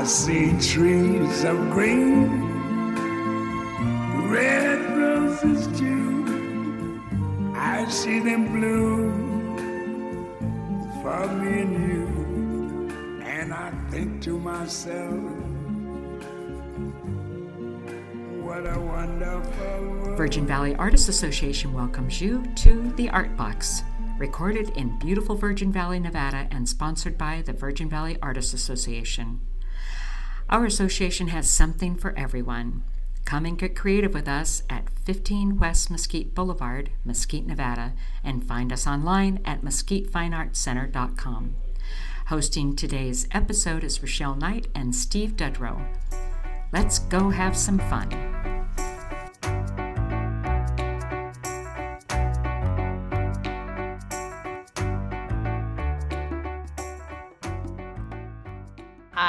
I see trees of green, red roses too. I see them bloom for me and you. And I think to myself, what a wonderful world. Virgin Valley Artists Association welcomes you to the Art Box, recorded in beautiful Virgin Valley, Nevada, and sponsored by the Virgin Valley Artists Association. Our association has something for everyone. Come and get creative with us at 15 West Mesquite Boulevard, Mesquite, Nevada, and find us online at mesquitefineartscenter.com. Hosting today's episode is Rachelle Knight and Steve Dudrow. Let's go have some fun.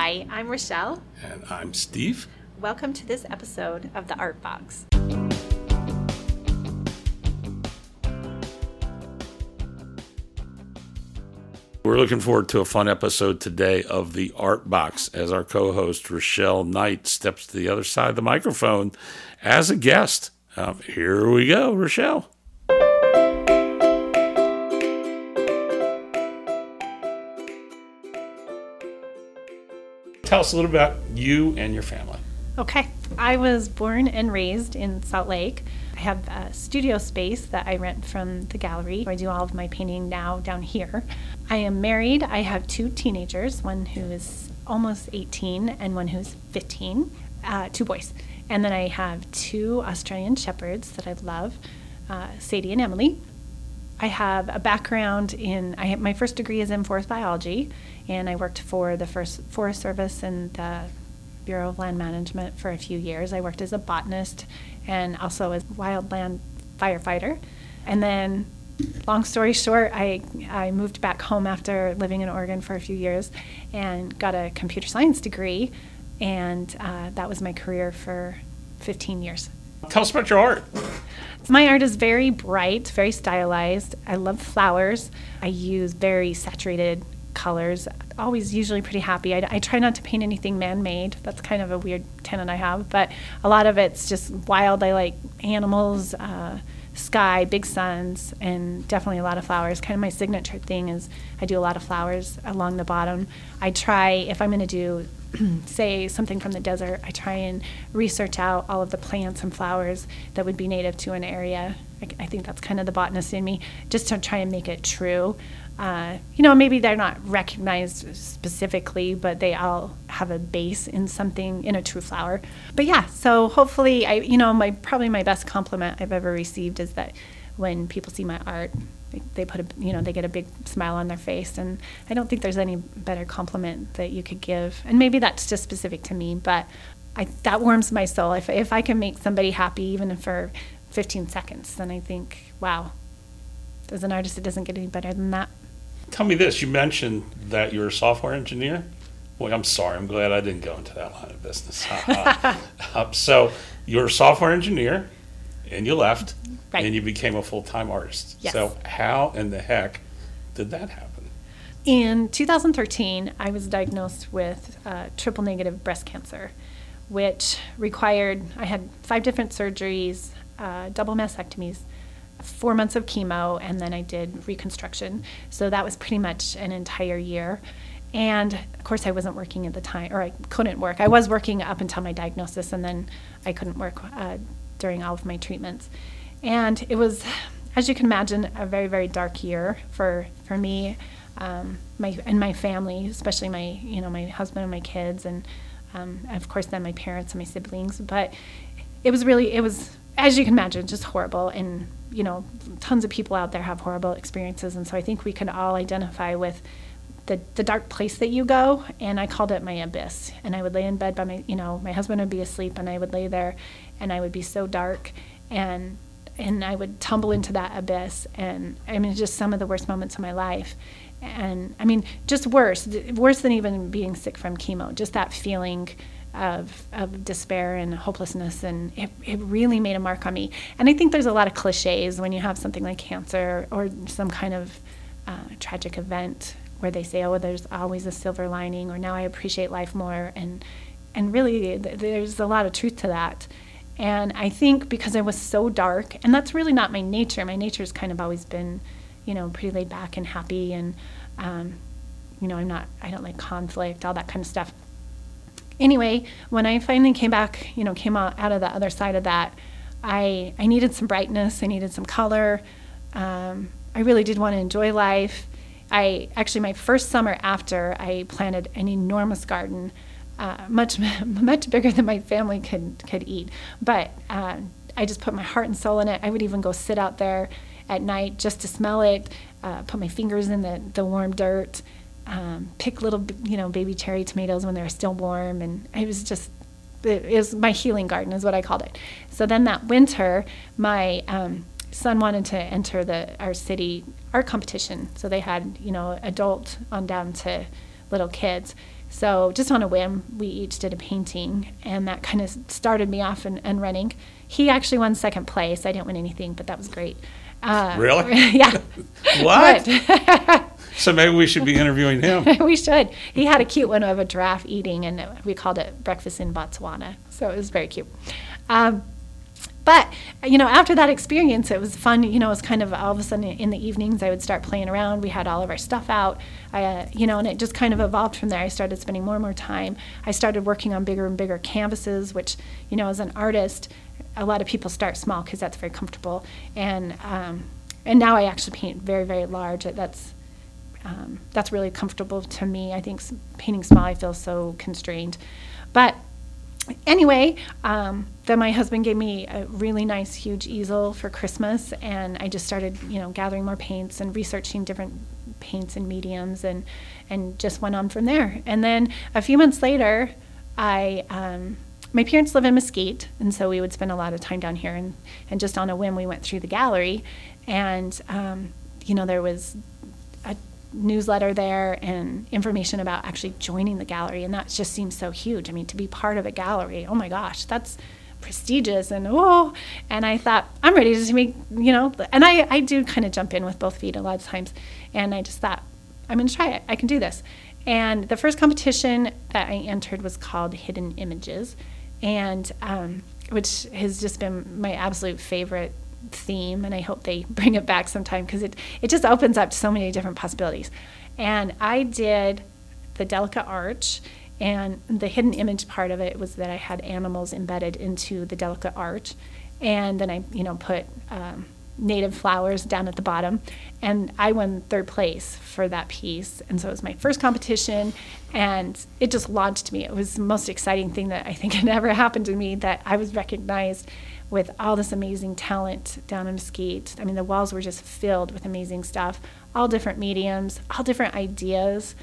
Hi, I'm Rachelle. And I'm Steve. Welcome to this episode of the Art Box. We're looking forward to a fun episode today of the Art Box as our co host Rachelle Knight steps to the other side of the microphone as a guest. Um, here we go, Rachelle. Us a little about you and your family. Okay, I was born and raised in Salt Lake. I have a studio space that I rent from the gallery. I do all of my painting now down here. I am married. I have two teenagers, one who is almost 18 and one who's 15, uh, two boys. And then I have two Australian shepherds that I love, uh, Sadie and Emily. I have a background in, I have, my first degree is in forest biology, and I worked for the first Forest Service and the Bureau of Land Management for a few years. I worked as a botanist and also as wildland firefighter. And then, long story short, I, I moved back home after living in Oregon for a few years and got a computer science degree, and uh, that was my career for 15 years. Tell us about your art. My art is very bright, very stylized. I love flowers. I use very saturated colors. Always usually pretty happy. I, I try not to paint anything man made. That's kind of a weird tenant I have, but a lot of it's just wild. I like animals, uh, sky, big suns, and definitely a lot of flowers. Kind of my signature thing is I do a lot of flowers along the bottom. I try, if I'm going to do say something from the desert, I try and research out all of the plants and flowers that would be native to an area. I, I think that's kind of the botanist in me, just to try and make it true. Uh, you know, maybe they're not recognized specifically, but they all have a base in something in a true flower. But yeah, so hopefully, I you know, my probably my best compliment I've ever received is that when people see my art, they, they put a you know they get a big smile on their face, and I don't think there's any better compliment that you could give. And maybe that's just specific to me, but I, that warms my soul. If if I can make somebody happy, even for 15 seconds, then I think, wow, as an artist, it doesn't get any better than that. Tell me this you mentioned that you're a software engineer. Boy, I'm sorry. I'm glad I didn't go into that line of business. uh, so you're a software engineer and you left Right. and you became a full time artist. Yes. So, how in the heck did that happen? In 2013, I was diagnosed with uh, triple negative breast cancer, which required, I had five different surgeries, uh, double mastectomies, four months of chemo, and then I did reconstruction. So that was pretty much an entire year. And of course, I wasn't working at the time, or I couldn't work. I was working up until my diagnosis, and then I couldn't work uh, during all of my treatments. And it was, as you can imagine, a very, very dark year for, for me um, my, and my family, especially my, you know, my husband and my kids, and um, of course, then my parents and my siblings. But it was really, it was, as you can imagine, just horrible. And, you know, tons of people out there have horrible experiences. And so I think we can all identify with the, the dark place that you go. And i called it my abyss. And i would lay in bed by my you know my husband would be asleep and i would lay there and i would be so dark. And and i would tumble into that abyss. And i mean just some of the worst moments of my life. And i mean just worse worse than even being sick from chemo. Just that feeling of, of despair and hopelessness and it, it really made a mark on me and i think there's a lot of cliches when you have something like cancer or some kind of uh, tragic event where they say, "Oh, there's always a silver lining," or "Now I appreciate life more," and and really, th- there's a lot of truth to that. And I think because I was so dark, and that's really not my nature. My nature's kind of always been, you know, pretty laid back and happy, and um, you know, I'm not, I don't like conflict, all that kind of stuff. Anyway, when I finally came back, you know, came out, out of the other side of that, I I needed some brightness, I needed some color. Um, I really did want to enjoy life. I actually my first summer after I planted an enormous garden, uh, much much bigger than my family could could eat. But uh, I just put my heart and soul in it. I would even go sit out there at night just to smell it, uh, put my fingers in the the warm dirt, um, pick little you know baby cherry tomatoes when they were still warm, and it was just it was my healing garden is what I called it. So then that winter, my um, son wanted to enter the our city art competition. So they had you know adult on down to little kids. So just on a whim, we each did a painting, and that kind of started me off and, and running. He actually won second place. I didn't win anything, but that was great. Uh, Really? yeah. What? So maybe we should be interviewing him. we should. He had a cute one of a giraffe eating, and we called it Breakfast in Botswana. So it was very cute. Um, but you know, after that experience, it was fun. You know, it was kind of all of a sudden in the evenings I would start playing around. We had all of our stuff out. I, uh, you know, and it just kind of evolved from there. I started spending more and more time. I started working on bigger and bigger canvases, which you know, as an artist, a lot of people start small because that's very comfortable. And um, and now I actually paint very very large. That's um, that's really comfortable to me. I think painting small, I feel so constrained. But anyway, um, then my husband gave me a really nice, huge easel for Christmas, and I just started, you know, gathering more paints and researching different paints and mediums, and and just went on from there. And then a few months later, I. Um, my parents live in Mesquite, and so we would spend a lot of time down here. And, and just on a whim, we went through the gallery, and um, you know there was newsletter there and information about actually joining the gallery and that just seems so huge. I mean to be part of a gallery oh my gosh that's prestigious and oh and i thought i'm ready to make you know and i i do kind of jump in with both feet a lot of times and i just thought i'm going to try it. I can do this. And the first competition that i entered was called hidden images and um, which has just been my absolute favorite theme and I hope they bring it back sometime because it, it just opens up to so many different possibilities. And I did the delicate arch and the hidden image part of it was that I had animals embedded into the delicate arch. And then I you know put um, native flowers down at the bottom. And I won third place for that piece. And so it was my first competition. And it just launched me. It was the most exciting thing that I think had ever happened to me that I was recognized with all this amazing talent down in Mesquite. I mean, the walls were just filled with amazing stuff, all different mediums, all different ideas.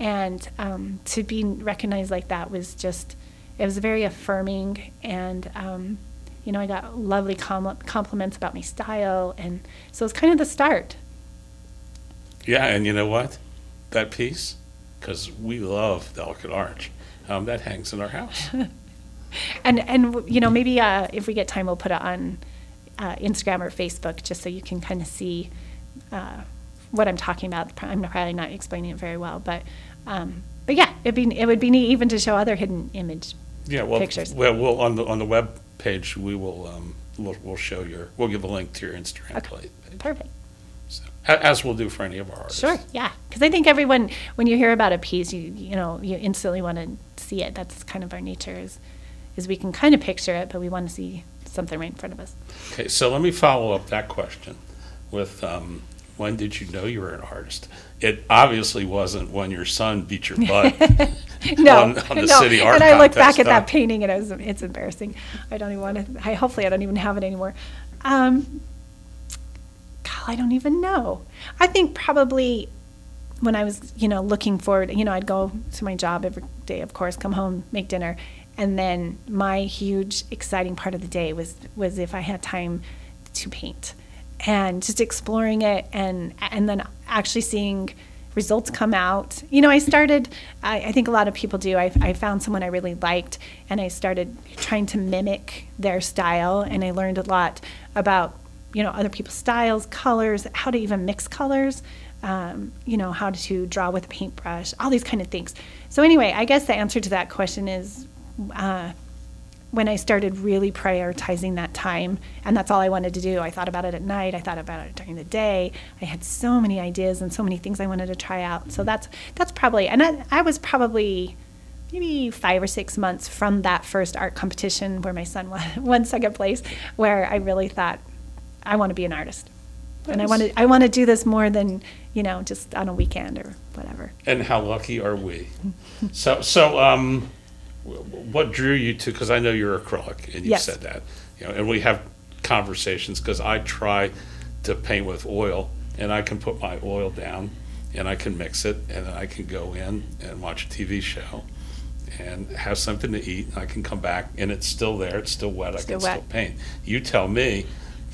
And um, to be recognized like that was just, it was very affirming. And, um, you know, I got lovely com- compliments about my style. And so it's kind of the start. Yeah, and you know what? That piece, because we love Delicate Arch, um, that hangs in our house. And, and you know, maybe uh, if we get time, we'll put it on uh, Instagram or Facebook just so you can kind of see uh, what I'm talking about. I'm probably not explaining it very well, but um, but yeah, it'd be it would be neat even to show other hidden image. Yeah, well, Pictures. well, we'll on the on the web page we will um, we'll, we'll show your we'll give a link to your Instagram Okay. page, Perfect. so, as we'll do for any of our artists. Sure. Yeah, because I think everyone when you hear about a piece, you you know you instantly want to see it. That's kind of our nature is is we can kind of picture it, but we want to see something right in front of us. Okay, so let me follow up that question with um, when did you know you were an artist? It obviously wasn't when your son beat your butt. no, on- on the no. city art and I look back at that painting and was, it's embarrassing. I don't even want to. I hopefully I don't even have it anymore. Um, God, I don't even know. I think probably when I was, you know, looking forward, you know, I'd go to my job every day, of course, come home, make dinner, and then my huge exciting part of the day was was if I had time to paint and just exploring it and and then actually seeing results come out. You know, I started, I, I think a lot of people do. I, I found someone I really liked and I started trying to mimic their style and I learned a lot about, you know, other people's styles, colors, how to even mix colors, um, you know, how to draw with a paintbrush, all these kind of things. So anyway, I guess the answer to that question is uh, when I started really prioritizing that time, and that's all I wanted to do. I thought about it at night. I thought about it during the day. I had so many ideas and so many things I wanted to try out. So that's that's probably, and I, I was probably maybe five or six months from that first art competition where my son won, won second place, where I really thought I want to be an artist, and I want to I want to do this more than you know just on a weekend or whatever. And how lucky are we? so, so um, w- what drew you to? Because I know you're acrylic, and you Yes. said that. You know, and we have conversations because I try to paint with oil, and I can put my oil down, and I can mix it, and then I can go in and watch a TV show, and have something to eat. And I can come back, and it's still there. It's still wet. I Still can wet. still paint. You tell me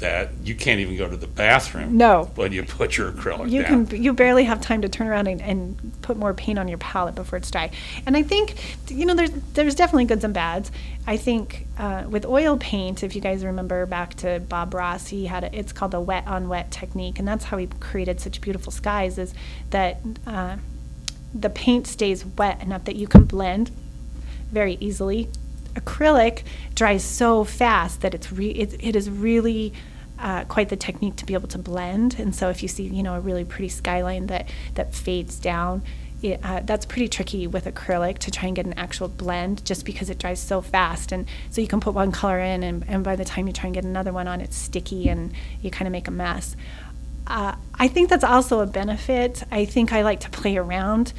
that you can't even go to the bathroom. No. When you put your acrylic you down. can you barely have time to turn around and, and put more paint on your palette before it's dry and i think you know there's there's definitely goods and bads i think uh, with oil paint if you guys remember back to bob ross he had a, it's called the wet on wet technique and that's how he created such beautiful skies is that uh, the paint stays wet enough that you can blend very easily. Acrylic dries so fast that it's re- it, it is really uh, quite the technique to be able to blend. And so if you see you know a really pretty skyline that that fades down. It, uh, that's pretty tricky with acrylic to try and get an actual blend just because it dries so fast and so you can put one color in and, and by the time you try and get another one on it's sticky and you kind of make a mess uh, I think that's also a benefit. I think I like to play around.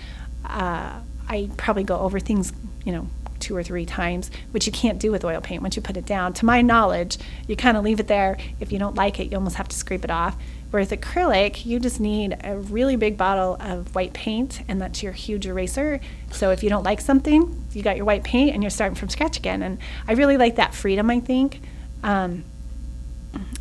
Uh, I probably go over things, you know, two or three times, which you can't do with oil paint once you put it down. To my knowledge, you kind of leave it there. If you don't like it, you almost have to scrape it off. Whereas acrylic, you just need a really big bottle of white paint, and that's your huge eraser. So if you don't like something, you got your white paint, and you're starting from scratch again. And I really like that freedom. I think. Um,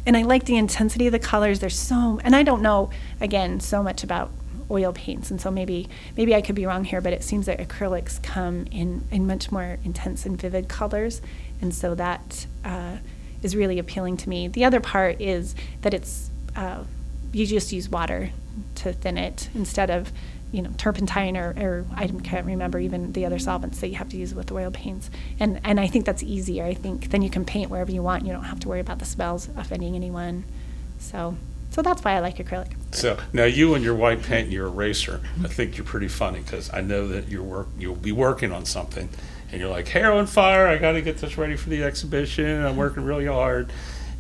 and I like the intensity of the colors. There's so, and I don't know again so much about oil paints, and so maybe maybe I could be wrong here, but it seems that acrylics come in in much more intense and vivid colors, and so that uh, is really appealing to me. The other part is that it's uh, you just use water to thin it instead of you know turpentine or, or I can't remember even the other solvents that you have to use with oil paints. And and I think that's easier I think. Then you can paint wherever you want. You don't have to worry about the smells offending anyone. So so that's why I like acrylic So now you and your white paint and your eraser, I think you're pretty funny because I know that you're work you'll be working on something, and you're like hair on fire. I got to get this ready for the exhibition. I'm working really hard,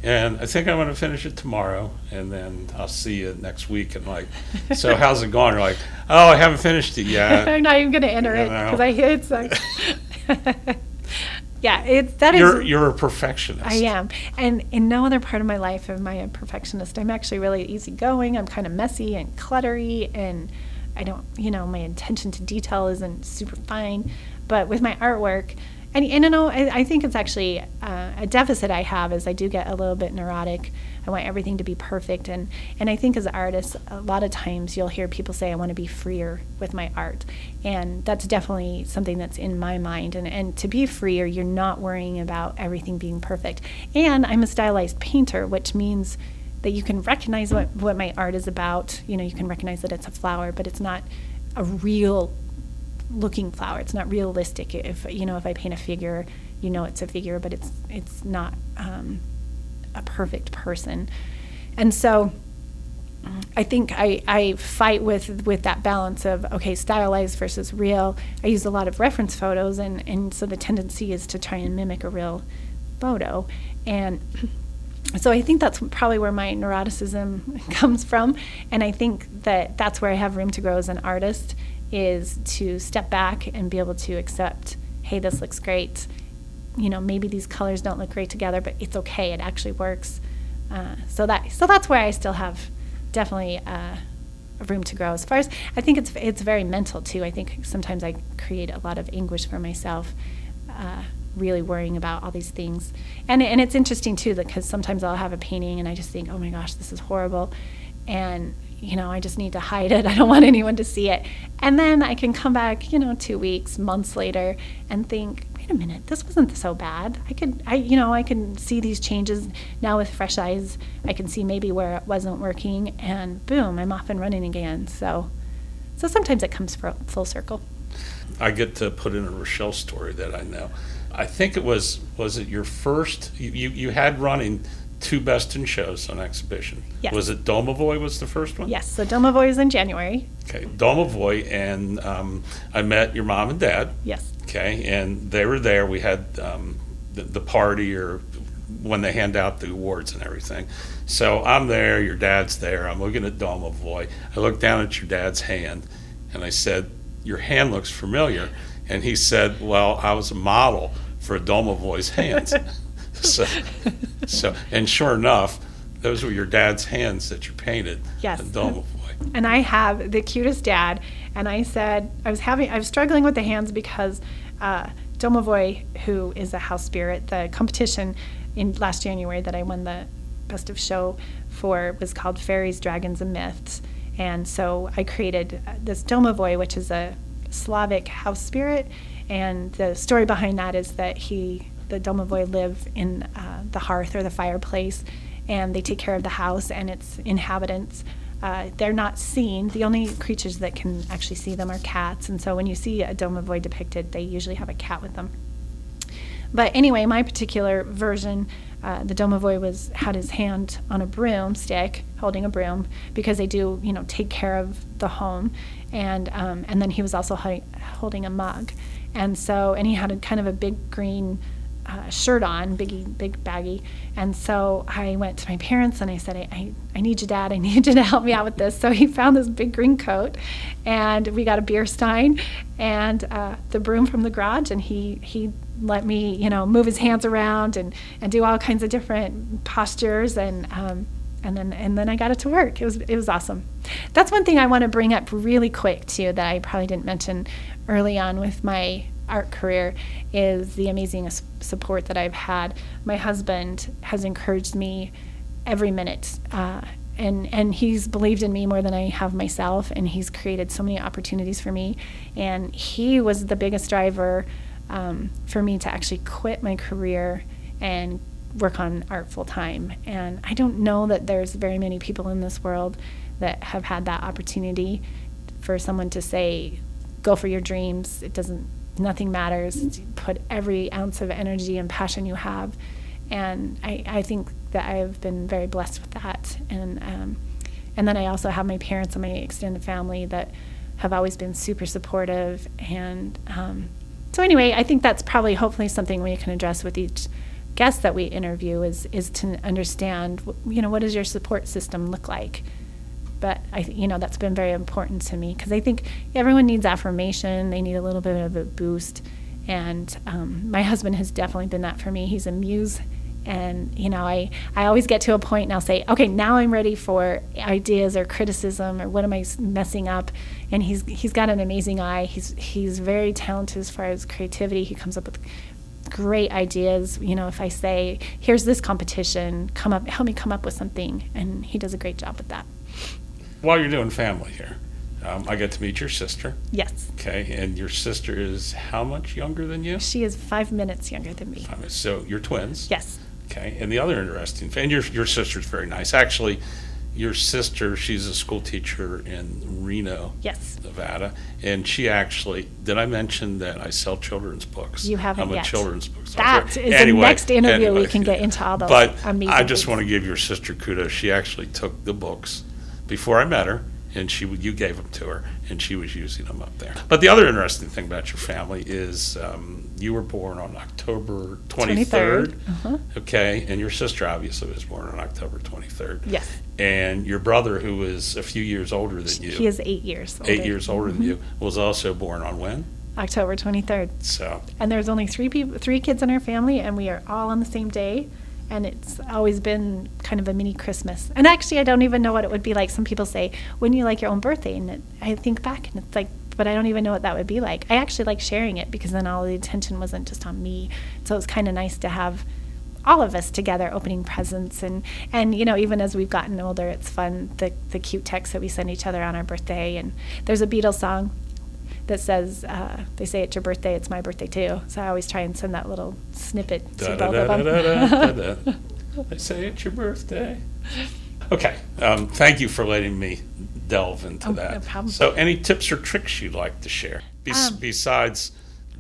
and I think I'm going to finish it tomorrow, and then I'll see you next week. And like, so how's it going? You're like, oh, I haven't finished it yet. I'm not even going to enter it because I hit sucks yeah it's that is You're you're a perfectionist. I am. And in no other part of my life am I a perfectionist. I'm actually really easygoing. I'm kind of messy and cluttery, and I don't, you know, my attention to detail isn't super fine. But with my artwork, and, and you know, I, I think it's actually uh, a deficit I have is I do get a little bit neurotic. I want everything to be perfect, and and I think as artists, a lot of times you'll hear people say, "I want to be freer with my art," and that's definitely something that's in my mind. And and to be freer, you're not worrying about everything being perfect. And I'm a stylized painter, which means that you can recognize what, what my art is about. You know, you can recognize that it's a flower, but it's not a real looking flower. It's not realistic. If you know, if I paint a figure, you know it's a figure, but it's it's not um, a perfect person. And so, I think I, I fight with with that balance of okay, stylized versus real. I use a lot of reference photos, and and so the tendency is to try and mimic a real photo, and so I think that's probably where my neuroticism comes from, and I think that that's where I have room to grow as an artist is to step back and be able to accept, hey, this looks great. You know, maybe these colors don't look great together, but it's okay. It actually works. Uh, so that so that's where I still have definitely uh, room to grow. As far as I think it's it's very mental too. I think sometimes I create a lot of anguish for myself. Uh, really worrying about all these things. And and it's interesting too because sometimes I'll have a painting and I just think, "Oh my gosh, this is horrible." And you know, I just need to hide it. I don't want anyone to see it. And then I can come back, you know, 2 weeks, months later and think, wait a minute, this wasn't so bad. I could, I, you know, I can see these changes now with fresh eyes. I can see maybe where it wasn't working, and boom, I'm off and running again. So, so sometimes it comes full circle. I get to put in a Rachelle story that I know. I think it was was it your first you you had running two best in shows on exhibition. Yes. Was it Domovoy was the first one? Yes. So Domovoy is in January. Okay, Domovoy, and um, I met your mom and dad. Yes. Okay, and they were there. We had um, the, the party or when they hand out the awards and everything. So I'm there, your dad's there. I'm looking at Domovoy. I look down at your dad's hand, and I said, "Your hand looks familiar." And he said, "Well, I was a model for Domovoy's hands." so, so, and sure enough, those were your dad's hands that you painted. Yes. Domovoy. and I have the cutest dad. And I said I was having I was struggling with the hands because uh, Domovoy, who is a house spirit, the competition in last January that I won the best of show for was called Fairies, Dragons, and Myths. And so I created uh, this Domovoy, which is a Slavic house spirit. And the story behind that is that he, the Domovoy, live in uh, the hearth or the fireplace, and they take care of the house and its inhabitants. Uh, they're not seen. The only creatures that can actually see them are cats. And so when you see a Domovoy depicted, they usually have a cat with them. But anyway, my particular version, uh, the Domovoy was had his hand on a broomstick, holding a broom, because they do, you know, take care of the home, and um, and then he was also holding a mug, and so and he had a kind of a big green uh, shirt on, biggie, big baggy. And so I went to my parents and I said, I, I, I, need you, Dad. I need you to help me out with this. So he found this big green coat, and we got a beer stein and uh, the broom from the garage, and he he let me, you know, move his hands around and and do all kinds of different postures and. Um, and then and then I got it to work. It was it was awesome. That's one thing I want to bring up really quick too that I probably didn't mention early on with my art career is the amazing support that I've had. My husband has encouraged me every minute. Uh, and, and he's believed in me more than I have myself, and he's created so many opportunities for me. And he was the biggest driver um, for me to actually quit my career and work on art full time. And I don't know that there's very many people in this world that have had that opportunity for someone to say, go for your dreams. It doesn't nothing matters. Put every ounce of energy and passion you have. And I, I think that I've been very blessed with that. And, um, and then I also have my parents and my extended family that have always been super supportive. And um, so, anyway, I think that's probably hopefully something we can address with each guest that we interview is, is to understand, you know, what does your support system look like? But I, you know, that's been very important to me because I think everyone needs affirmation. They need a little bit of a boost, and um, my husband has definitely been that for me. He's a muse, and you know, I I always get to a point and I'll say, okay, now I'm ready for ideas or criticism or what am I messing up, and he's he's got an amazing eye. He's he's very talented as far as creativity. He comes up with great ideas. You know, if I say, here's this competition, come up, help me come up with something, and he does a great job with that while you're doing family here, um, I get to meet your sister. Yes. Okay, and your sister is how much younger than you? She is five minutes younger than me. Five minutes. So you're twins. Yes. Okay, and the other interesting, and your your sister's very nice. Actually, your sister, she's a school teacher in Reno, yes, Nevada, and she actually did. I mention that I sell children's books. You haven't I'm yet. a children's books. That is anyway, the next interview anyway, we can get into all those. But I just want to give your sister kudos. She actually took the books before I met her, and she you gave them to her, and she was using them up there. But the other interesting thing about your family is um, you were born on October 23rd. Uh-huh. Okay, and your sister obviously was born on October 23rd. Yes. And your brother, who is a few years older than you, He is eight years. eight older. years older than you, was also born on when? October 23rd. So And there's only three people, three kids in our family, and we are all on the same day. And it's always been kind of a mini Christmas. And actually, I don't even know what it would be like. Some people say, "Wouldn't you like your own birthday?" And it, I think back, and it's like, but I don't even know what that would be like. I actually like sharing it because then all the attention wasn't just on me. So it was kind of nice to have all of us together opening presents and and you know even as we've gotten older it's fun the the cute texts that we send each other on our birthday and there's a Beatles song that says, uh, they say it's your birthday, it's my birthday too. So I always try and send that little snippet to both of them. They say it's your birthday. Okay, um, thank you for letting me delve into Oh, no that. problem. So, any tips or tricks you'd like to share Bes- Um, besides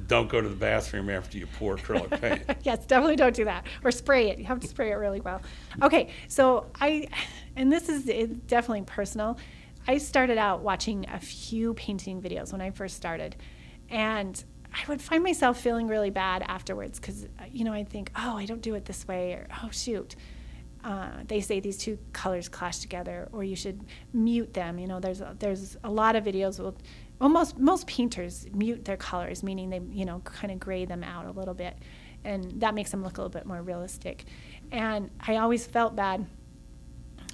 don't go to the bathroom after you pour acrylic paint? yes, definitely don't do that. Or spray it. You have to spray it really well. Okay, so I, and this is definitely personal. I started out watching a few painting videos when I first started, and I would find myself feeling really bad afterwards because you know I'd think, oh, I don't do it this way, or oh shoot. Uh, they say these two colors clash together, or you should mute them. You know, there's a, there's a lot of videos. Will, almost most painters mute their colors, meaning they you know kind of gray them out a little bit, and that makes them look a little bit more realistic. And I always felt bad.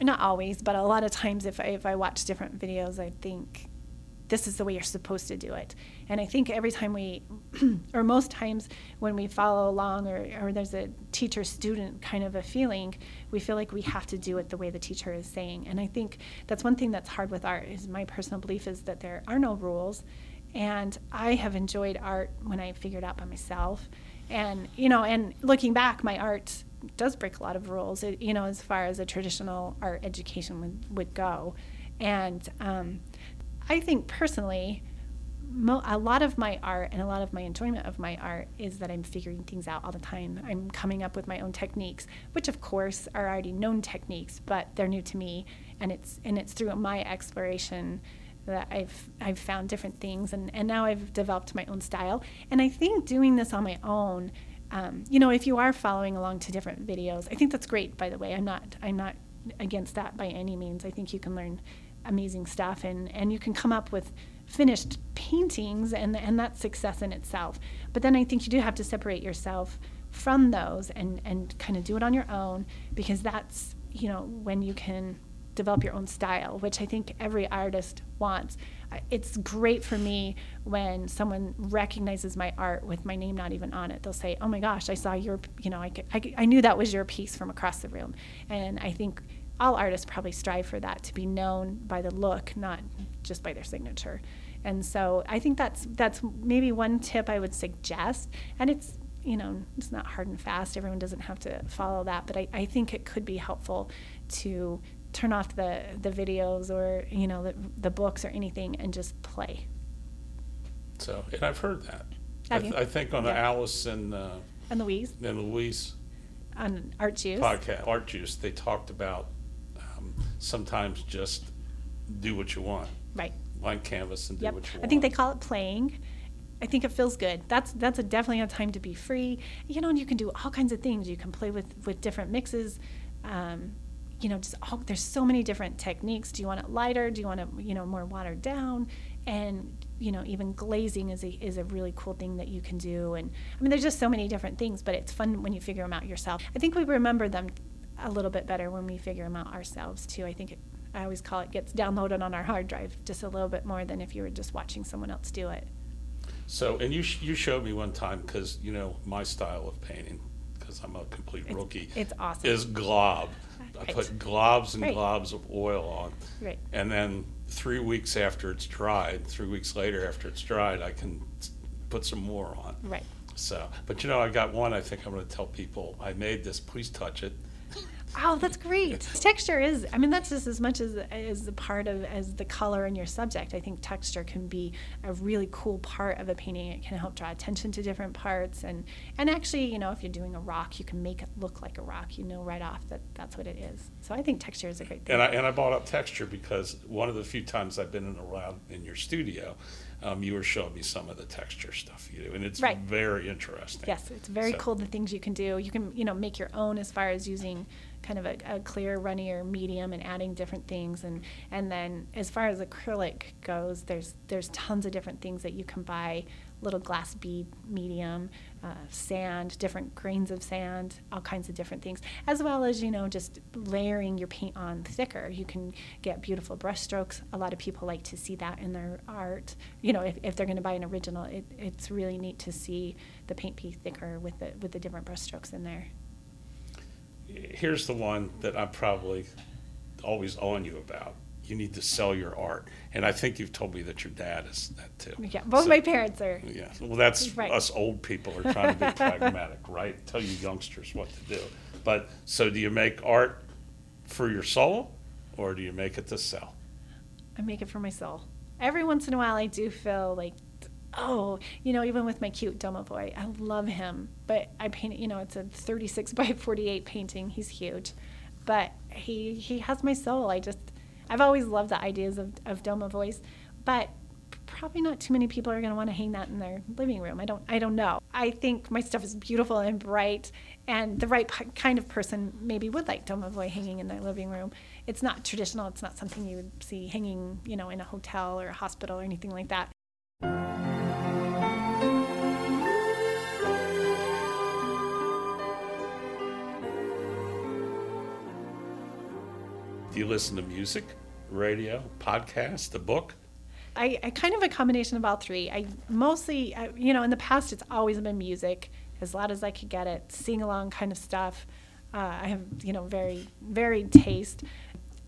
Not always, but a lot of times if I, if I watch different videos, I think this is the way you're supposed to do it. And I think every time we, or most times when we follow along or, or there's a teacher student kind of a feeling, we feel like we have to do it the way the teacher is saying. And I think that's one thing that's hard with art is my personal belief is that there are no rules. And I have enjoyed art when I figured out by myself. And, you know, and looking back, my art does break a lot of rules, it, you know, as far as a traditional art education would, would go. And, um, I think personally, mo- a lot of my art and a lot of my enjoyment of my art is that I'm figuring things out all the time. I'm coming up with my own techniques, which of course are already known techniques, but they're new to me, and it's and it's through my exploration that I've I've found different things, and and now I've developed my own style. And I think doing this on my own, um, you know, if you are following along to different videos, I think that's great. By the way, I'm not I'm not against that by any means. I think you can learn amazing stuff and, and you can come up with finished paintings and, and that's success in itself. But then I think you do have to separate yourself from those and, and kind of do it on your own because that's, you know, when you can develop your own style, which I think every artist wants. It's great for me when someone recognizes my art with my name not even on it. They'll say, "Oh my gosh, I saw your, you know, I, could, I, I knew that was your piece from across the room." And I think all artists probably strive for that to be known by the look, not just by their signature. And so I think that's that's maybe one tip I would suggest. And it's you know it's not hard and fast. Everyone doesn't have to follow that, but I, I think it could be helpful to turn off the the videos or you know the, the books or anything and just play. So, and I've heard that. I, th- you? I think on the Yeah. Alice and, uh, And Louise and Louise on Art Juice. podcast, Art Juice, they talked about um, sometimes just do what you want, Right. blank canvas and do Yep. what you want. I think they call it playing. I think it feels good. That's that's a definitely a time to be free. You know, and you can do all kinds of things. You can play with with different mixes. Um, you know, just all, there's so many different techniques. Do you want it lighter? Do you want it you know more watered down? And you know, even glazing is a is a really cool thing that you can do. And I mean, there's just so many different things. But it's fun when you figure them out yourself. I think we remember them a little bit better when we figure them out ourselves too. I think it, I always call it gets downloaded on our hard drive just a little bit more than if you were just watching someone else do it. So, and you sh- you showed me one time because you know my style of painting because I'm a complete It's- rookie. it's awesome. Is glob. I Right. put globs and Right. globs of oil on, Right. and then three weeks after it's dried, three weeks later after it's dried, I can s- put some more on. Right. So, but you know, I got one. I think I'm going to tell people I made this. Please touch it. Oh, that's great. texture is, I mean, that's just as much as, as a part of, as the color in your subject. I think texture can be a really cool part of a painting. It can help draw attention to different parts. And, and actually, you know, if you're doing a rock, you can make it look like a rock. You know right off that that's what it is. So I think texture is a great thing. And I and I brought up texture because one of the few times I've been in around in your studio, um, you were showing me some of the texture stuff you do, and it's Right. very interesting. Yes, it's very So- cool the things you can do. You can, you know, make your own as far as using kind of a, a clear, runnier medium and adding different things. And and then as far as acrylic goes, there's there's tons of different things that you can buy. Little glass bead medium, uh, sand, different grains of sand, all kinds of different things, as well as you know just layering your paint on thicker. You can get beautiful brush strokes. A lot of people like to see that in their art. You know, if, if they're going to buy an original, it, it's really neat to see the paint be thicker with the with the different brush strokes in there. Here's the one that I'm probably always on you about. you need to sell your art. And I think you've told me that your dad is that too. Yeah, both So- my parents are. Yeah, well, that's Right. us old people are trying to be pragmatic, right? Tell you youngsters what to do. But so, do you make art for your soul, or do you make it to sell? I make it for my soul. Every once in a while, I do feel like, oh, you know, even with my cute Domovoy, I love him, but I paint. You know, it's a 36 by 48 painting. He's huge, but he he has my soul. I just, I've always loved the ideas of of Domovoys, but probably not too many people are going to want to hang that in their living room. I don't I don't know. I think my stuff is beautiful and bright and the right p- kind of person maybe would like Domovoy hanging in their living room. It's not traditional. It's not something you would see hanging, you know, in a hotel or a hospital or anything like that. Do you listen to music, radio, podcast, a book? I, I kind of a combination of all three. I mostly, I, you know, in the past it's always been music, as loud as I could get it, sing along kind of stuff. Uh, I have, you know, very varied taste.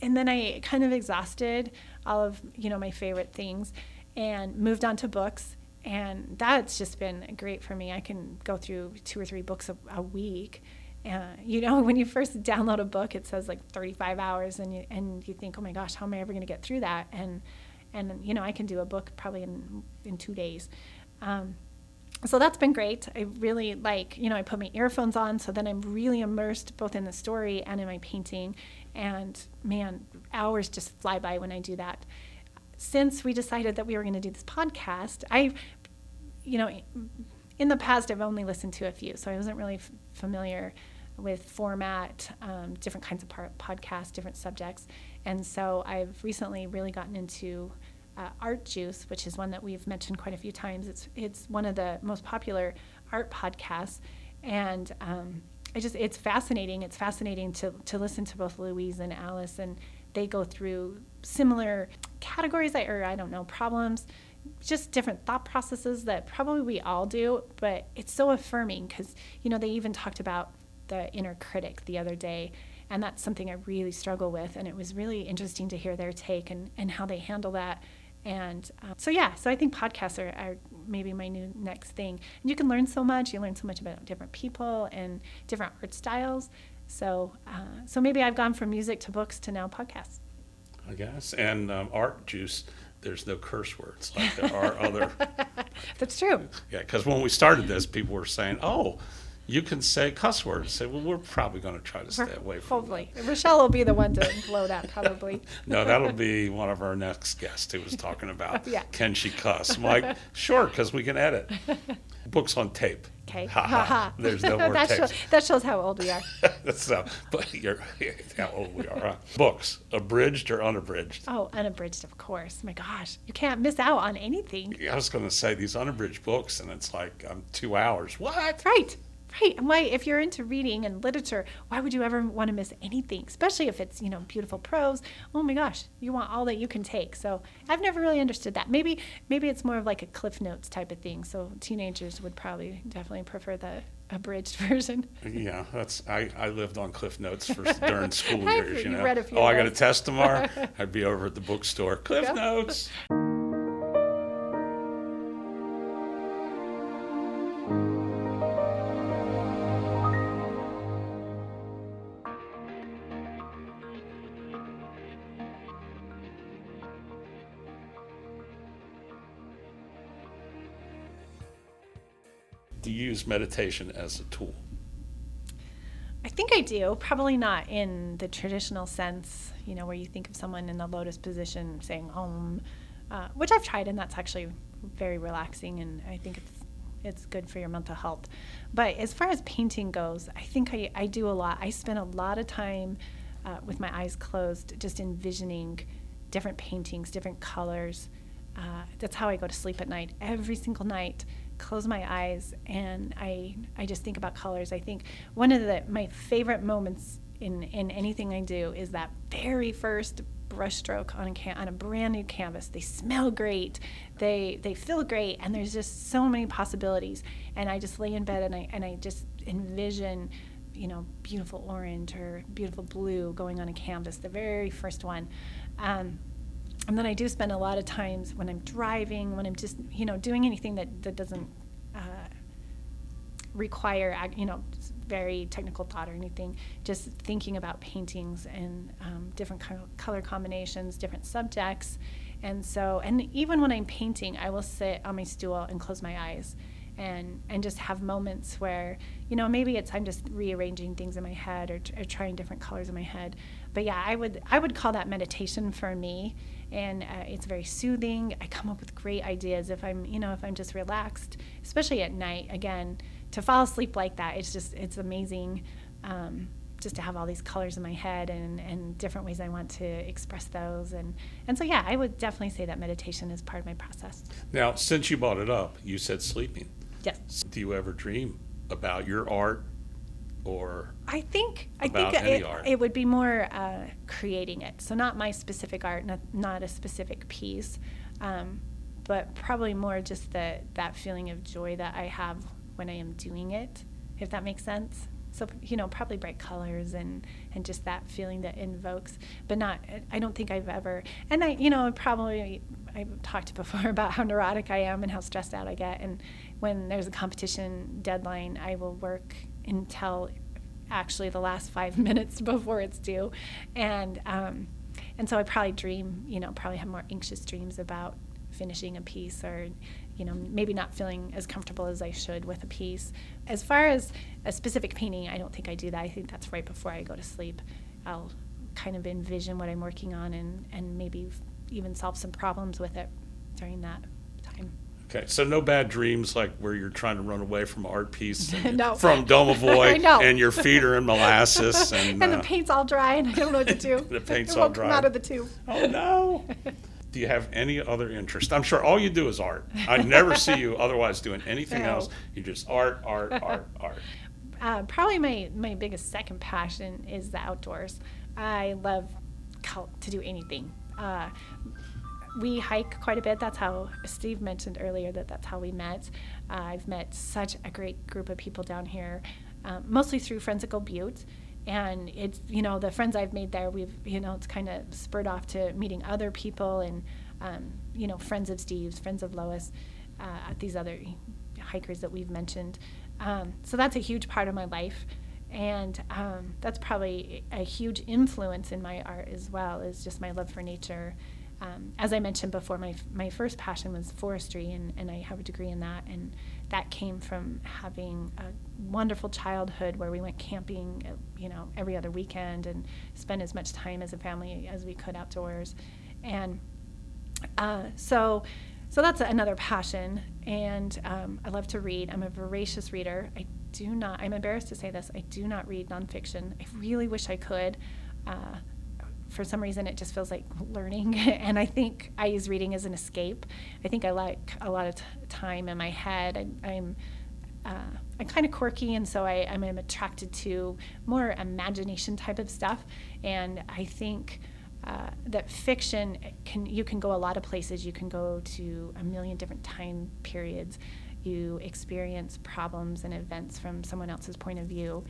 And then I kind of exhausted all of, you know, my favorite things and moved on to books. And that's just been great for me. I can go through two or three books a, a week. Uh, you know, when you first download a book, it says like 35 hours, and you and you think, oh my gosh, how am I ever going to get through that? And and you know, I can do a book probably in in two days. Um, so that's been great. I really like, you know, I put my earphones on, so then I'm really immersed both in the story and in my painting. And man, hours just fly by when I do that. Since we decided that we were going to do this podcast, I, you know, in the past I've only listened to a few, so I wasn't really familiar with format, um, different kinds of par- podcasts, different subjects, and so I've recently really gotten into uh, Art Juice, which is one that we've mentioned quite a few times. It's it's one of the most popular art podcasts, and um, I just it's fascinating. It's fascinating to to listen to both Louise and Alice, and they go through similar categories, or I don't know problems, just different thought processes that probably we all do. But it's so affirming because you know they even talked about the inner critic the other day and that's something I really struggle with. And it was really interesting to hear their take and, and how they handle that. And um, so, yeah, so I think podcasts are, are maybe my new next thing. And you can learn so much. You learn so much about different people and different art styles. So, uh, so maybe I've gone from music to books to now podcasts. I guess. And um, art juice, there's no curse words like there are other. That's true. Yeah, because when we started this, people were saying, "Oh, you can say cuss words." Say, well, we're probably going to try to stay away from. Hopefully. Rachelle will be the one to blow that probably. No, that'll be one of our next guests who was talking about Yeah. can she cuss? I'm like, sure, because we can edit. Books on tape. Okay. Ha ha. There's no more that, tape. shows, that shows how old we are. but you're how old we are. Huh? Books, abridged or unabridged? Oh, unabridged, of course. My gosh, you can't miss out on anything. I was going to say these unabridged books, and it's like um, two hours. What? Right, right. And why, if you're into reading and literature, why would you ever want to miss anything? Especially if it's you know beautiful prose. Oh my gosh, you want all that you can take. So I've never really understood that. Maybe maybe it's more of like a Cliff Notes type of thing. So teenagers would probably definitely prefer the abridged version. Yeah, that's I, I lived on Cliff Notes for during school years. You know, few oh, I got a test tomorrow. I'd be over at the bookstore. Cliff Yeah. Notes. Use meditation as a tool? I think I do. Probably not in the traditional sense, you know, where you think of someone in the lotus position saying "Om," uh, which I've tried, and that's actually very relaxing, and I think it's it's good for your mental health. But as far as painting goes, I think I, I do a lot. I spend a lot of time uh, with my eyes closed, just envisioning different paintings, different colors. Uh, that's how I go to sleep at night. Every single night, close my eyes and I I just think about colors. I think one of the my favorite moments in in anything I do is that very first brushstroke on a can, on a brand new canvas. They smell great, they they feel great, and there's just so many possibilities. And I just lay in bed and I and I just envision you know, beautiful orange or beautiful blue going on a canvas, the very first one. Um, and then I do spend a lot of times when I'm driving, when I'm just, you know, doing anything that, that doesn't uh, require, you know, very technical thought or anything, just thinking about paintings and um, different co- color combinations, different subjects. And so, and even when I'm painting, I will sit on my stool and close my eyes and and just have moments where you know maybe it's I'm just rearranging things in my head or, or trying different colors in my head. But yeah, I would I would call that meditation for me, and uh, it's very soothing. I come up with great ideas if I'm you know if I'm just relaxed, especially at night. Again, to fall asleep like that, it's just it's amazing. Um, just to have all these colors in my head and, and different ways I want to express those and and so yeah I would definitely say that meditation is part of my process. Now, since you brought it up, you said sleeping. Yes. Do you ever dream about your art or I think I think it, it would be more uh, creating it. So not my specific art, not not a specific piece, um, but probably more just the that feeling of joy that I have when I am doing it, if that makes sense. So you know, probably bright colors and and just that feeling that invokes, but not. I don't think I've ever. And I, you know, probably I've talked before about how neurotic I am and how stressed out I get. And when there's a competition deadline, I will work until actually the last five minutes before it's due, and um, and so I probably dream, you know, probably have more anxious dreams about finishing a piece or you know maybe not feeling as comfortable as I should with a piece. As far as a specific painting, I don't think I do that. I think that's right before I go to sleep. I'll kind of envision what I'm working on and and maybe even solve some problems with it during that. Okay, so no bad dreams like where you're trying to run away from art piece No. from Domovoy and your feet are in molasses and, And uh, the paint's all dry, and I don't know what to do. The paint's all dry. out of the tube. oh no. Do you have any other interest? I'm sure all you do is art. I never see you otherwise doing anything No. else. You just art, art, art, art. Uh, probably my, my biggest second passion is the outdoors. I love to do anything. Uh, we hike quite a bit. That's how Steve mentioned earlier that that's how we met. Uh, I've met such a great group of people down here, um, mostly through Friends at Gold Butte. And it's, you know, the friends I've made there, we've, you know, it's kind of spurred off to meeting other people and, um, you know, friends of Steve's, friends of Lois, uh, these other hikers that we've mentioned. Um, so that's a huge part of my life. And um, that's probably a huge influence in my art as well, is just my love for nature. Um, as I mentioned before, my, my first passion was forestry, and, and I have a degree in that. And that came from having a wonderful childhood where we went camping, uh, you know, every other weekend and spent as much time as a family as we could outdoors. And uh, so, so that's another passion, and um, I love to read. I'm a voracious reader. I do not. I'm embarrassed to say this. I do not read nonfiction. I really wish I could. Uh, for some reason, it just feels like learning, and I think I use reading as an escape. I think I like a lot of t- time in my head. I, I'm uh, I'm kind of quirky, and so I, I'm attracted to more imagination type of stuff. And I think uh, that fiction can you can go a lot of places. You can go to a million different time periods. You experience problems and events from someone else's point of view,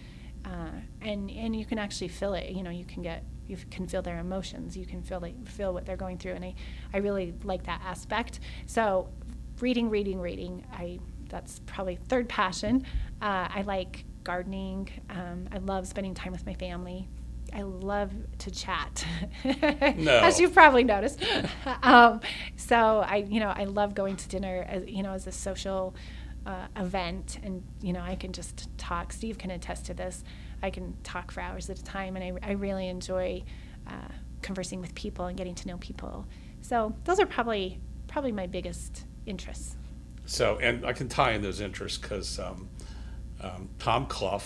uh, and and you can actually feel it. You know, you can get you can feel their emotions. You can feel like feel what they're going through, and I I really like that aspect. So reading, reading, reading. I that's probably third passion. Uh, I like gardening. Um, I love spending time with my family. I love to chat, No. as you've probably noticed. um, so I, you know, I love going to dinner as you know as a social uh, event, and you know I can just talk. Steve can attest to this. I can talk for hours at a time, and I, I really enjoy uh, conversing with people and getting to know people. So those are probably probably my biggest interests. So, and I can tie in those interests because um, um, Tom Clough,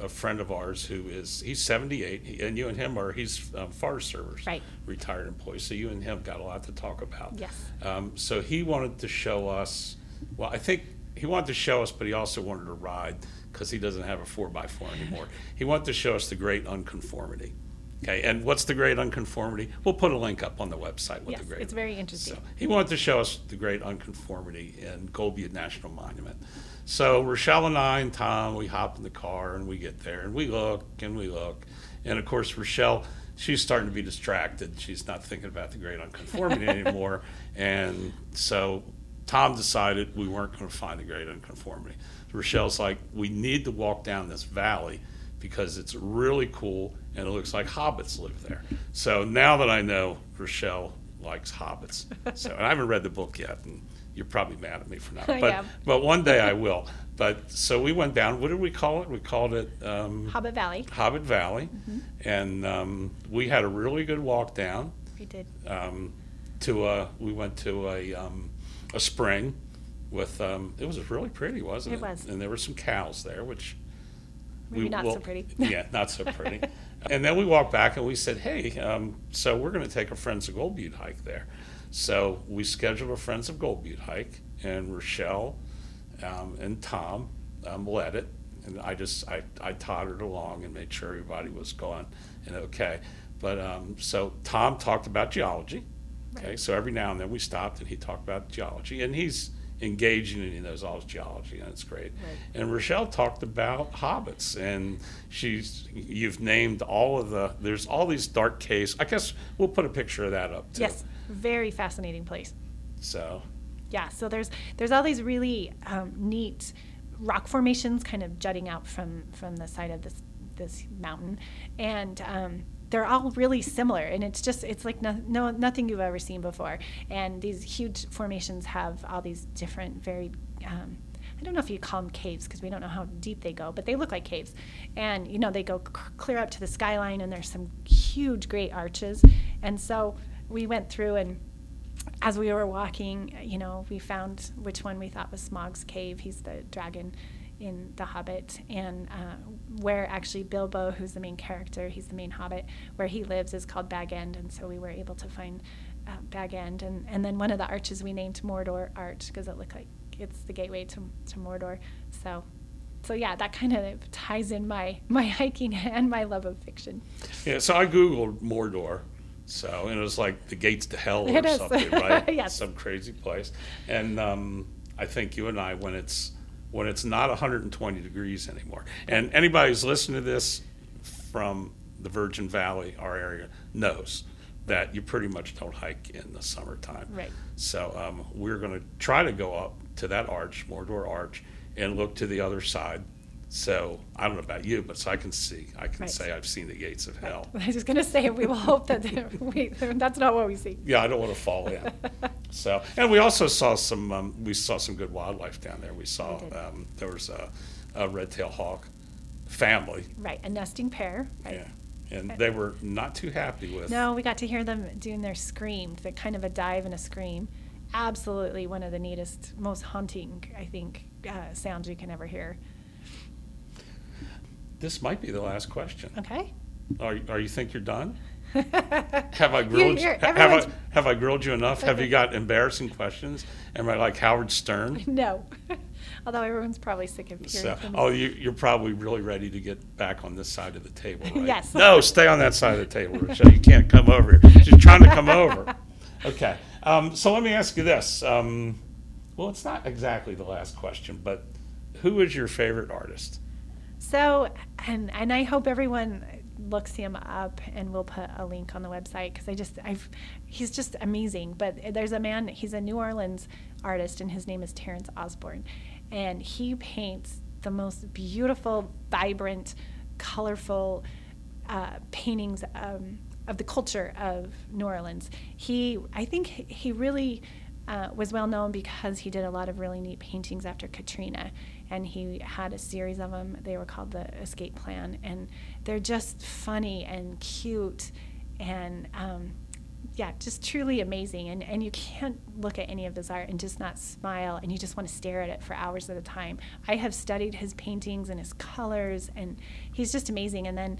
a friend of ours who is, he's 78, and you and him are, he's um, Forest Service. Right. Retired employee. So you and him got a lot to talk about. Yes. Um, so he wanted to show us, well, I think he wanted to show us, but he also wanted to ride because he doesn't have a four by four anymore. he wanted to show us the great unconformity. Okay, and what's the great unconformity? We'll put a link up on the website. What Yes, the great it's very interesting. So he wanted to show us the great unconformity in Butte National Monument. So Rachelle and I and Tom, we hop in the car and we get there and we look and we look. And of course, Rachelle she's starting to be distracted. She's not thinking about the great unconformity anymore. And so Tom decided we weren't going to find the great unconformity. Rachelle's like, we need to walk down this valley because it's really cool and it looks like hobbits live there. So now that I know Rachelle likes hobbits, so and I haven't read the book yet, and you're probably mad at me for not. But am. but one day I will. But so we went down. What did we call it? We called it um, Hobbit Valley. Hobbit Valley, and um, we had a really good walk down We did. um, to a. We went to a um, a spring with. Um, it was really pretty, wasn't it? It was. And there were some cows there, which. Maybe not so pretty. yeah, not so pretty. and then we walked back and we said, "Hey, um, so we're going to take a Friends of Gold Butte hike there." So we scheduled a Friends of Gold Butte hike, and Rachelle um, and Tom um, led it, and I just I, I tottered along and made sure everybody was going and okay. But um, so Tom talked about geology. Okay, Right. so every now and then we stopped and he talked about geology, and he's engaging in those all geology, and it's great. Right. And Rachelle talked about hobbits, and she's you've named all of the there's all these dark caves. I guess we'll put a picture of that up too. Yes, very fascinating place. So Yeah, so there's there's all these really um, neat rock formations kind of jutting out from from the side of this this mountain, and um, they're all really similar. And it's just it's like no, no nothing you've ever seen before. And these huge formations have all these different very um, I don't know if you call them caves because we don't know how deep they go, but they look like caves. And you know they go c- clear up to the skyline, and there's some huge, great arches. And so we went through and as we were walking, you know, we found which one we thought was Smaug's cave. He's the dragon in The Hobbit, and uh, where actually Bilbo, who's the main character, he's the main Hobbit, where he lives is called Bag End, and so we were able to find uh, Bag End, and and then one of the arches we named Mordor Arch because it looked like it's the gateway to to Mordor. So. So yeah, that kind of ties in my my hiking and my love of fiction. yeah, so I googled Mordor. So and it was like the gates to hell or something, right? Yes. Some crazy place. And um, I think you and I, when it's when it's not 120 degrees anymore, and anybody who's listening to this from the Virgin Valley, our area, knows that you pretty much don't hike in the summertime. Right. So um, we're going to try to go up to that arch, Mordor Arch, and look to the other side. So I don't know about you, but so I can see, I can Right. say I've seen the gates of hell. I was just gonna say we will hope that we, that's not what we see. Yeah, I don't want to fall in. So, and we also saw some, um, we saw some good wildlife down there. We saw, We did. um, there was a, a red-tailed hawk family, Right, a nesting pair. Right. yeah. And they were not too happy with. No, we got to hear them doing their scream, the kind of a dive and a scream. Absolutely one of the neatest, most haunting, I think, uh, sounds you can ever hear. This might be the last question. Okay. Are, are you think you're done? Have I grilled, you're- have I, have I grilled you enough? Have you got embarrassing questions? Am I like Howard Stern? No. Although everyone's probably sick of hearing So, from oh, me. you, you're probably really ready to get back on this side of the table, right? Yes. No, stay on that side of the table, Rachelle. You can't come over here. She's trying to come over. Okay. Um, so let me ask you this. Um, well, it's not exactly the last question, but who is your favorite artist? So, and and I hope everyone looks him up, and we'll put a link on the website because I just I've he's just amazing. But there's a man, he's a New Orleans artist, and his name is Terrance Osborne, and he paints the most beautiful, vibrant, colorful uh, paintings um, of the culture of New Orleans. He, I think, he really uh, was well known because he did a lot of really neat paintings after Katrina, and he had a series of them. They were called the Escape Plan, and they're just funny and cute, and um, yeah, just truly amazing. And and you can't look at any of his art and just not smile, and you just want to stare at it for hours at a time. I have studied his paintings and his colors, and he's just amazing. And then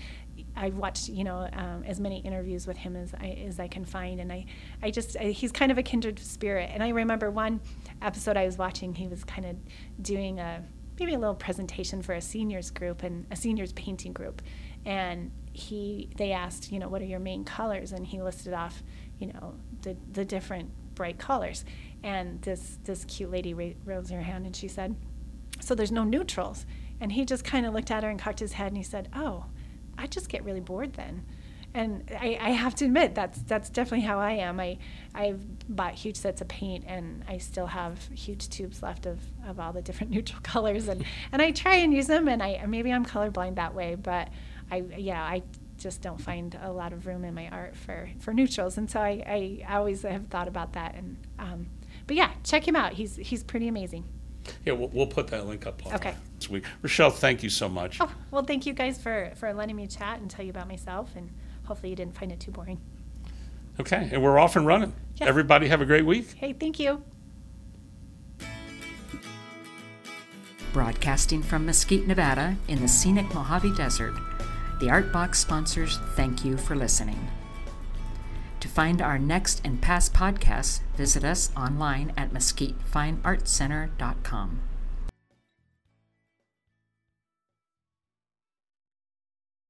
I've watched, you know, um, as many interviews with him as I as I can find, and I, I just I, he's kind of a kindred spirit. And I remember one episode I was watching, he was kind of doing a maybe a little presentation for a seniors group and a seniors painting group, and he they asked, you know, what are your main colors, and he listed off, you know, the the different bright colors, and this this cute lady ra- rose her hand and she said, so there's no neutrals, and he just kind of looked at her and cocked his head and he said, oh. I just get really bored then. And I, I have to admit that's that's definitely how I am. I I've bought huge sets of paint and I still have huge tubes left of, of all the different neutral colors and, and I try and use them and I maybe I'm colorblind that way, but I yeah I just don't find a lot of room in my art for, for neutrals and so I, I always have thought about that and um, but yeah check him out he's he's pretty amazing. Yeah, we'll, we'll put that link up. Okay. This week. Rachelle, thank you so much. Oh well, thank you guys for for letting me chat and tell you about myself and hopefully you didn't find it too boring. Okay, and we're off and running. Yes. Everybody have a great week. Hey, thank you. Broadcasting from Mesquite, Nevada, in the scenic Mojave Desert, the Art Box sponsors thank you for listening. To find our next and past podcasts, visit us online at mesquitefineartcenter.com.